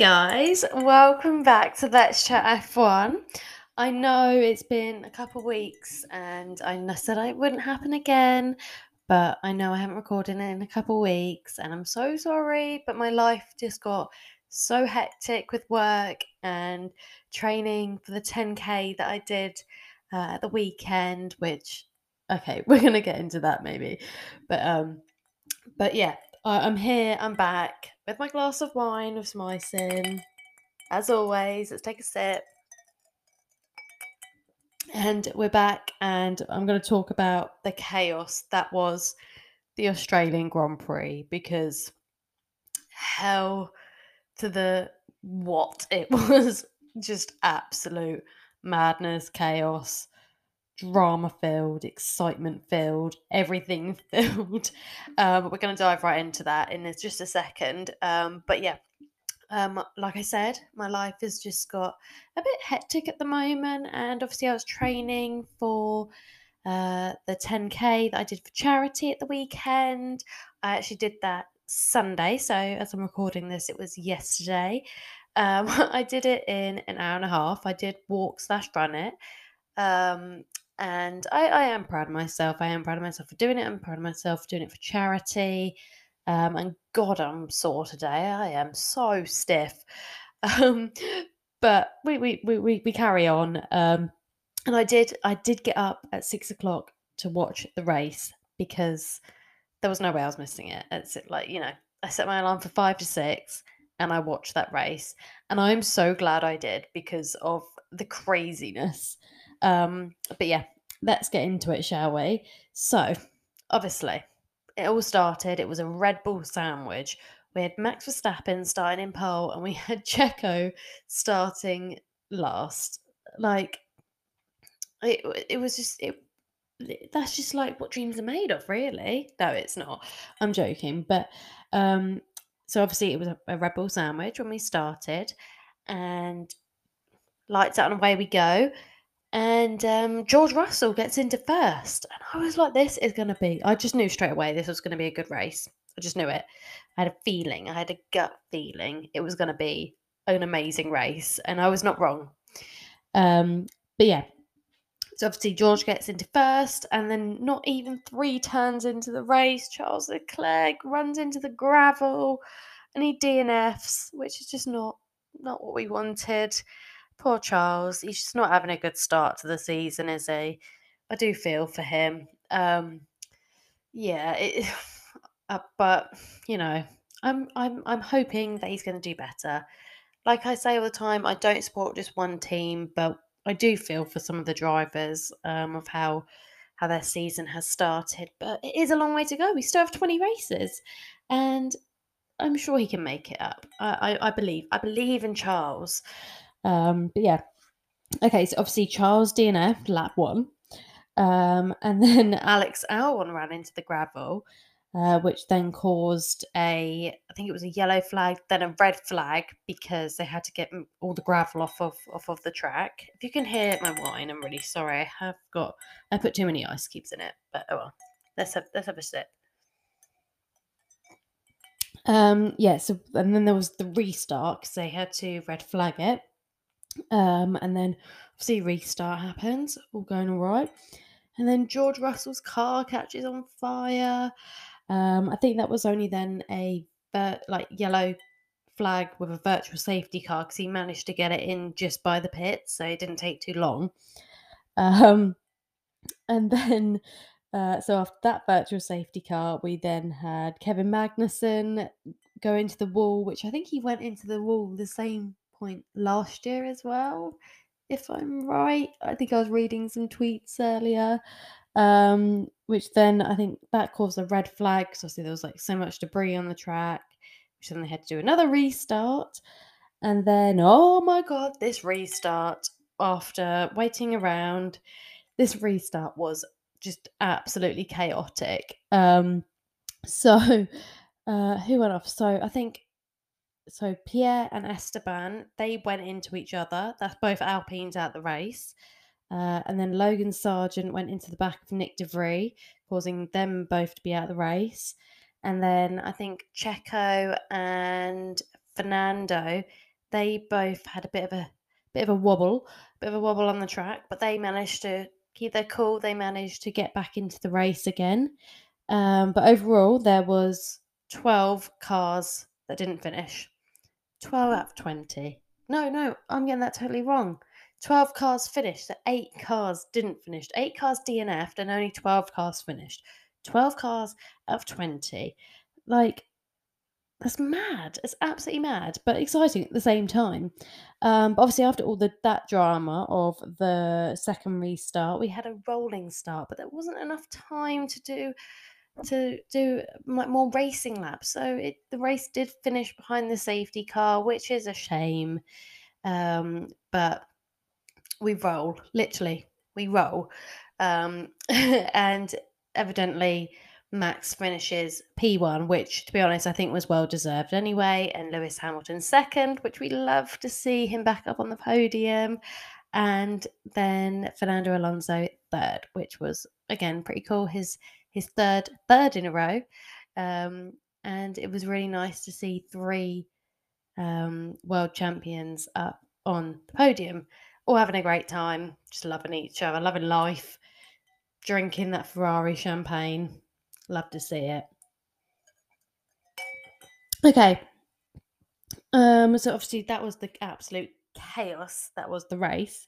guys, welcome back to Let's Chat F1. I know it's been a couple weeks and I said it wouldn't happen again, but I know I haven't recorded it in a couple weeks and I'm so sorry, but my life just got so hectic with work and training for the 10k that I did uh, at the weekend, which okay, we're gonna get into that maybe, but um, but yeah, I- I'm here, I'm back with my glass of wine with some. As always, let's take a sip. And we're back, and I'm going to talk about the chaos that was the Australian Grand Prix because hell to the what it was just absolute madness, chaos, drama filled, excitement filled, everything filled. Um, we're going to dive right into that in just a second. Um, but yeah, um, like I said, my life has just got a bit hectic at the moment, and obviously, I was training for uh, the 10k that I did for charity at the weekend. I actually did that Sunday, so as I'm recording this, it was yesterday. Um, I did it in an hour and a half. I did walk slash run it. Um, and I, I am proud of myself. I am proud of myself for doing it. I'm proud of myself for doing it for charity. Um, and God, I'm sore today. I am so stiff. Um, but we, we, we, we, we carry on. Um, and I did I did get up at six o'clock to watch the race because there was no way I was missing it. It's like, you know, I set my alarm for five to six and I watched that race. And I'm so glad I did because of the craziness. Um, but yeah, let's get into it, shall we? So, obviously, it all started. It was a Red Bull sandwich. We had Max Verstappen starting in pole, and we had Checo starting last. Like, it, it was just it. That's just like what dreams are made of, really. No, it's not. I'm joking, but um, so obviously it was a, a Red Bull sandwich when we started, and lights out and away we go. And um, George Russell gets into first. And I was like, this is going to be, I just knew straight away this was going to be a good race. I just knew it. I had a feeling, I had a gut feeling it was going to be an amazing race. And I was not wrong. Um, but yeah, so obviously George gets into first, and then not even three turns into the race, Charles Leclerc runs into the gravel, and he DNFs, which is just not not what we wanted. Poor Charles. He's just not having a good start to the season, is he? I do feel for him. Um, yeah, it, uh, but you know, I'm I'm I'm hoping that he's going to do better. Like I say all the time, I don't support just one team, but I do feel for some of the drivers um, of how how their season has started. But it is a long way to go. We still have twenty races, and I'm sure he can make it up. I I, I believe I believe in Charles. Um, but yeah. Okay, so obviously Charles DNF lap one. Um, and then Alex Albon ran into the gravel, uh, which then caused a, I think it was a yellow flag, then a red flag because they had to get all the gravel off of off of the track. If you can hear my wine, I'm really sorry. I have got, I put too many ice cubes in it, but oh well. Let's have let's have a sip. Um, yeah. So and then there was the restart because they had to red flag it. Um, and then obviously restart happens, all going all right. And then George Russell's car catches on fire. Um, I think that was only then a like yellow flag with a virtual safety car because he managed to get it in just by the pit, so it didn't take too long. Um, and then, uh, so after that virtual safety car, we then had Kevin Magnussen go into the wall, which I think he went into the wall the same point last year as well, if I'm right. I think I was reading some tweets earlier. Um, which then I think that caused a red flag because obviously there was like so much debris on the track, which then they had to do another restart. And then, oh my god, this restart after waiting around, this restart was just absolutely chaotic. Um, so uh, who went off? So I think so Pierre and Esteban, they went into each other. That's both Alpines out the race. Uh, and then Logan Sargeant went into the back of Nick de Vries, causing them both to be out of the race. And then I think Checo and Fernando, they both had a bit of a bit of a wobble, bit of a wobble on the track, but they managed to keep their cool. They managed to get back into the race again. Um, but overall, there was 12 cars that didn't finish. 12 out of 20. No, no, I'm getting that totally wrong. 12 cars finished, so eight cars didn't finish. Eight cars DNF'd and only 12 cars finished. 12 cars out of 20. Like, that's mad. It's absolutely mad, but exciting at the same time. Um, but obviously, after all the that drama of the second restart, we had a rolling start, but there wasn't enough time to do to do like more racing laps. So it the race did finish behind the safety car, which is a shame. Um, but we roll, literally, we roll. Um, and evidently, Max finishes P1, which, to be honest, I think was well deserved anyway, and Lewis Hamilton second, which we love to see him back up on the podium. And then Fernando Alonso third, which was again pretty cool. His his third third in a row, um, and it was really nice to see three um, world champions up on the podium, all having a great time, just loving each other, loving life, drinking that Ferrari champagne. Love to see it. Okay. Um, so obviously that was the absolute chaos that was the race.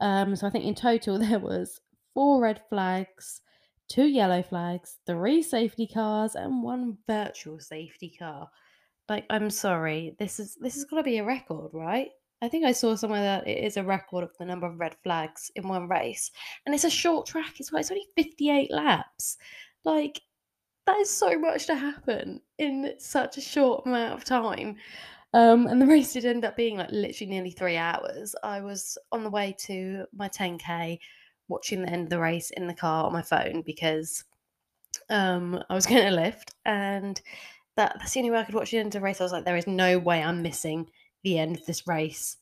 Um, so I think in total there was four red flags, two yellow flags, three safety cars, and one virtual safety car. Like, I'm sorry, this is this is gonna be a record, right? I think I saw somewhere that it is a record of the number of red flags in one race, and it's a short track as well. It's only 58 laps. Like, that is so much to happen in such a short amount of time. Um, and the race did end up being like literally nearly three hours. I was on the way to my 10k watching the end of the race in the car on my phone because um, I was going to lift, and that, that's the only way I could watch the end of the race. I was like, there is no way I'm missing the end of this race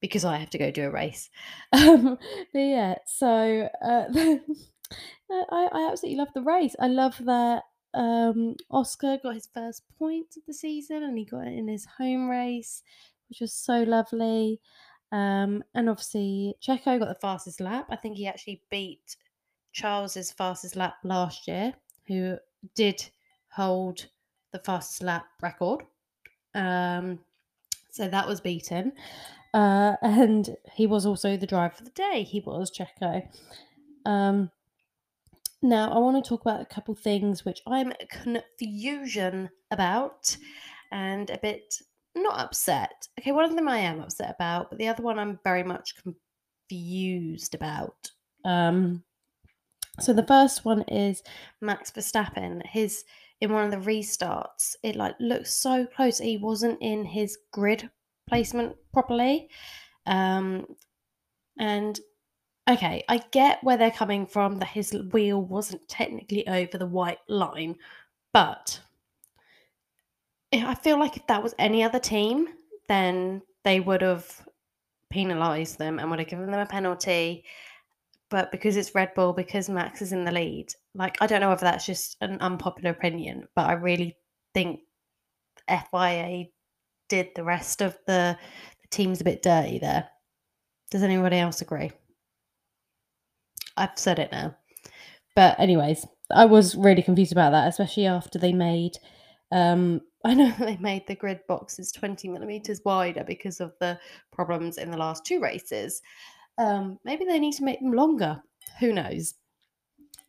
because I have to go do a race. Um, but yeah, so uh, I, I absolutely love the race. I love that um, Oscar got his first point of the season and he got it in his home race, which was so lovely. Um, and obviously, Checo got the fastest lap. I think he actually beat Charles's fastest lap last year, who did hold the fastest lap record. Um, so that was beaten. Uh, and he was also the driver for the day. He was Checo. Um, now, I want to talk about a couple things which I'm confusion about and a bit not upset. Okay, one of them I am upset about, but the other one I'm very much confused about. Um, so the first one is Max Verstappen. His in one of the restarts, it like looks so close. He wasn't in his grid placement properly. Um, and okay, I get where they're coming from that his wheel wasn't technically over the white line, but I feel like if that was any other team, then they would have penalised them and would have given them a penalty. But because it's Red Bull, because Max is in the lead, like I don't know whether that's just an unpopular opinion, but I really think FIA did the rest of the, the teams a bit dirty there. Does anybody else agree? I've said it now. But anyways, I was really confused about that, especially after they made um I know they made the grid boxes 20 millimeters wider because of the problems in the last two races. Um, maybe they need to make them longer. Who knows?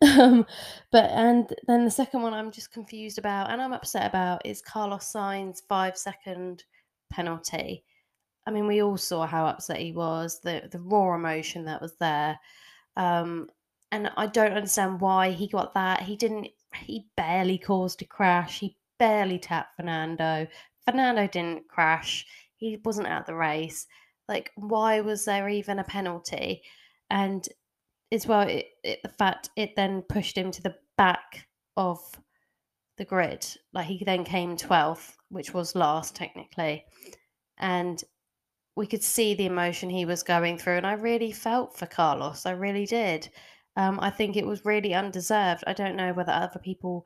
Um, but and then the second one I'm just confused about and I'm upset about is Carlos Sainz five second penalty. I mean, we all saw how upset he was, the the raw emotion that was there. Um, and I don't understand why he got that. He didn't. He barely caused a crash. He barely tapped Fernando. Fernando didn't crash. He wasn't out the race. Like, why was there even a penalty? And as well, it, it, the fact it then pushed him to the back of the grid. Like, he then came 12th, which was last technically. And we could see the emotion he was going through. And I really felt for Carlos. I really did. Um, I think it was really undeserved. I don't know whether other people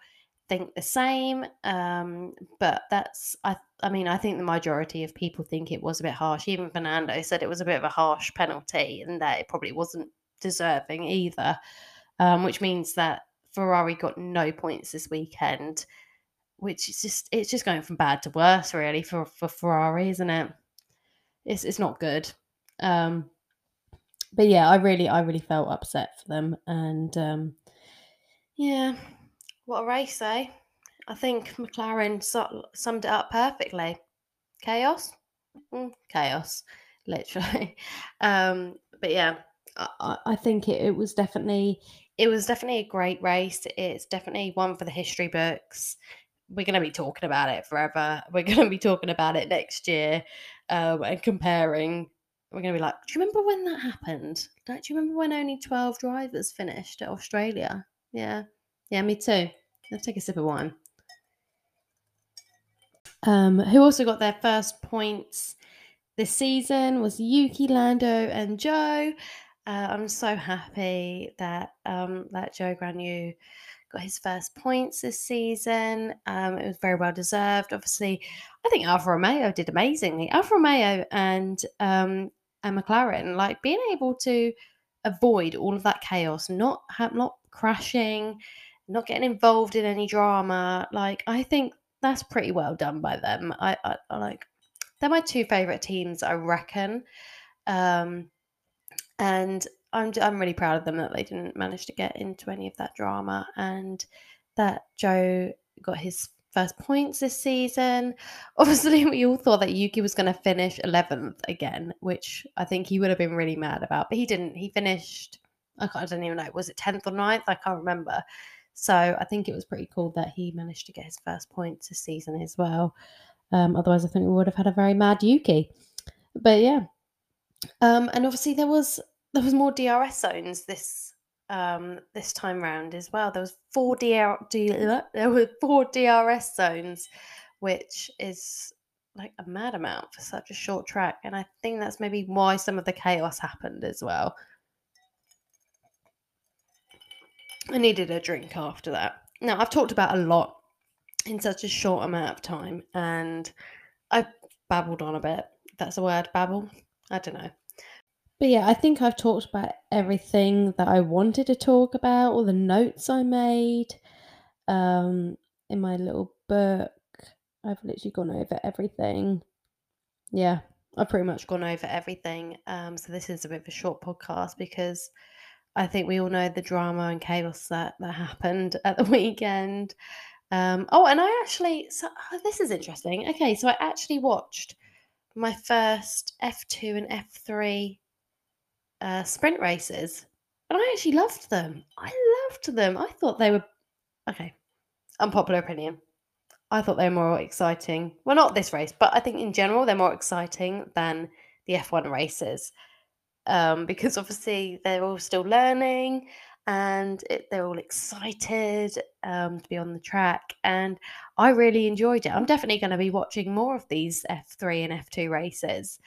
think the same. Um, but that's I I mean I think the majority of people think it was a bit harsh. Even Fernando said it was a bit of a harsh penalty and that it probably wasn't deserving either. Um, which means that Ferrari got no points this weekend, which is just it's just going from bad to worse really for for Ferrari, isn't it? It's it's not good. Um, but yeah, I really I really felt upset for them and um, yeah, what a race, eh? I think McLaren su- summed it up perfectly. Chaos? Mm, chaos, literally. Um, but yeah, I, I think it, it was definitely it was definitely a great race. It's definitely one for the history books. We're going to be talking about it forever. We're going to be talking about it next year um, and comparing. We're going to be like, do you remember when that happened? Like, do you remember when only 12 drivers finished at Australia? Yeah. Yeah, me too. Let's take a sip of wine. Um, who also got their first points this season was Yuki, Lando, and Zhou. Uh, I'm so happy that um, that Zhou Guanyu got his first points this season. Um, it was very well deserved. Obviously, I think Alfa Romeo did amazingly. Alfa Romeo and um, and McLaren, like being able to avoid all of that chaos, not not crashing, not getting involved in any drama. Like I think that's pretty well done by them. I, I, I like they're my two favorite teams, I reckon. Um, and I'm I'm really proud of them that they didn't manage to get into any of that drama and that Zhou got his first points this season. Obviously, we all thought that Yuki was going to finish 11th again, which I think he would have been really mad about, but he didn't. He finished, I, I don't even know, was it 10th or 9th? I can't remember. So I think it was pretty cool that he managed to get his first points this season as well. Um, otherwise, I think we would have had a very mad Yuki. But yeah, um, and obviously there was there was more DRS zones this um, this time round as well. There was four DR, there were four DRS zones, which is like a mad amount for such a short track. And I think that's maybe why some of the chaos happened as well. I needed a drink after that. Now, I've talked about a lot in such a short amount of time, and I babbled on a bit. That's a word, babble. I don't know. But yeah, I think I've talked about everything that I wanted to talk about, all the notes I made um, in my little book. I've literally gone over everything. Yeah, I've pretty much gone over everything. Um, so this is a bit of a short podcast because I think we all know the drama and chaos that, that happened at the weekend. Um, oh, and I actually, so oh, this is interesting. Okay, so I actually watched my first F2 and F3 uh, sprint races, and I actually loved them. I loved them. I thought they were, okay, unpopular opinion. I thought they were more exciting. Well, not this race, but I think in general they're more exciting than the F1 races um, because obviously they're all still learning and it, they're all excited um, to be on the track. And I really enjoyed it. I'm definitely going to be watching more of these F3 and F2 races.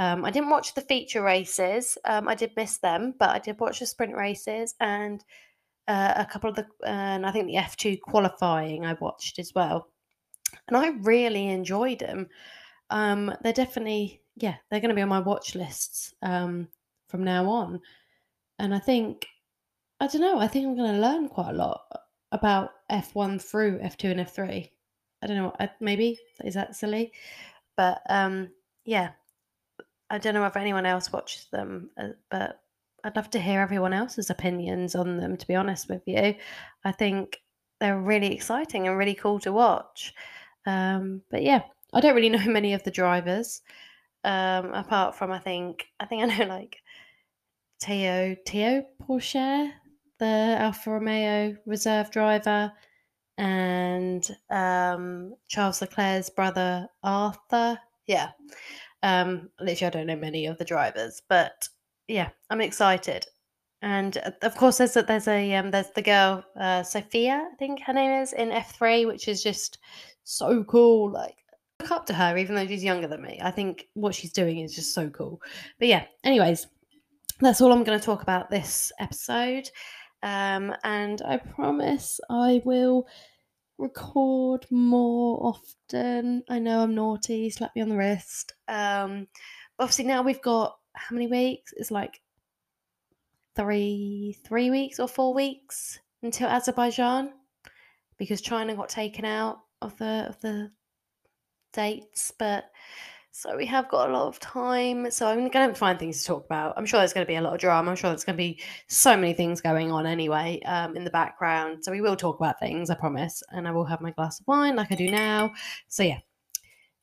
Um, I didn't watch the feature races. Um, I did miss them, but I did watch the sprint races and uh, a couple of the, and I think the F2 qualifying I watched as well. And I really enjoyed them. Um, they're definitely, yeah, they're going to be on my watch lists um, from now on. And I think I don't know. I think I'm going to learn quite a lot about F1 through F2 and F3. I don't know. Maybe is that silly, but um, yeah. I don't know if anyone else watches them, uh, but I'd love to hear everyone else's opinions on them. To be honest with you, I think they're really exciting and really cool to watch. Um, but yeah, I don't really know many of the drivers, um, apart from I think I think I know like Theo Theo Pourchaire, the Alfa Romeo reserve driver, and um, Charles Leclerc's brother Arthur. Yeah, um, literally, I don't know many of the drivers, but yeah, I'm excited. And uh, of course, there's a, there's a um, there's the girl uh, Sophia, I think her name is in F3, which is just so cool. Like look up to her, even though she's younger than me. I think what she's doing is just so cool. But yeah, anyways, that's all I'm going to talk about this episode. Um, and I promise I will record more often. I know I'm naughty, slap me on the wrist. Um, obviously now we've got how many weeks? It's like three, three weeks or four weeks until Azerbaijan because China got taken out of the of the dates. But so we have got a lot of time. So I'm going to find things to talk about. I'm sure there's going to be a lot of drama. I'm sure there's going to be so many things going on anyway um, in the background. So we will talk about things, I promise. And I will have my glass of wine like I do now. So yeah,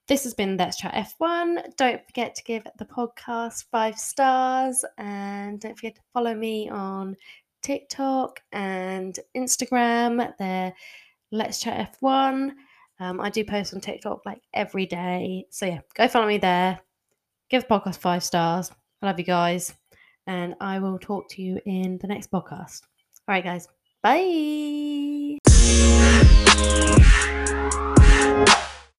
this has been Let's Chat F1. Don't forget to give the podcast five stars and don't forget to follow me on TikTok and Instagram. They're Let's Chat F1. Um, I do post on TikTok like every day. So yeah, go follow me there. Give the podcast five stars. I love you guys. And I will talk to you in the next podcast. All right, guys. Bye.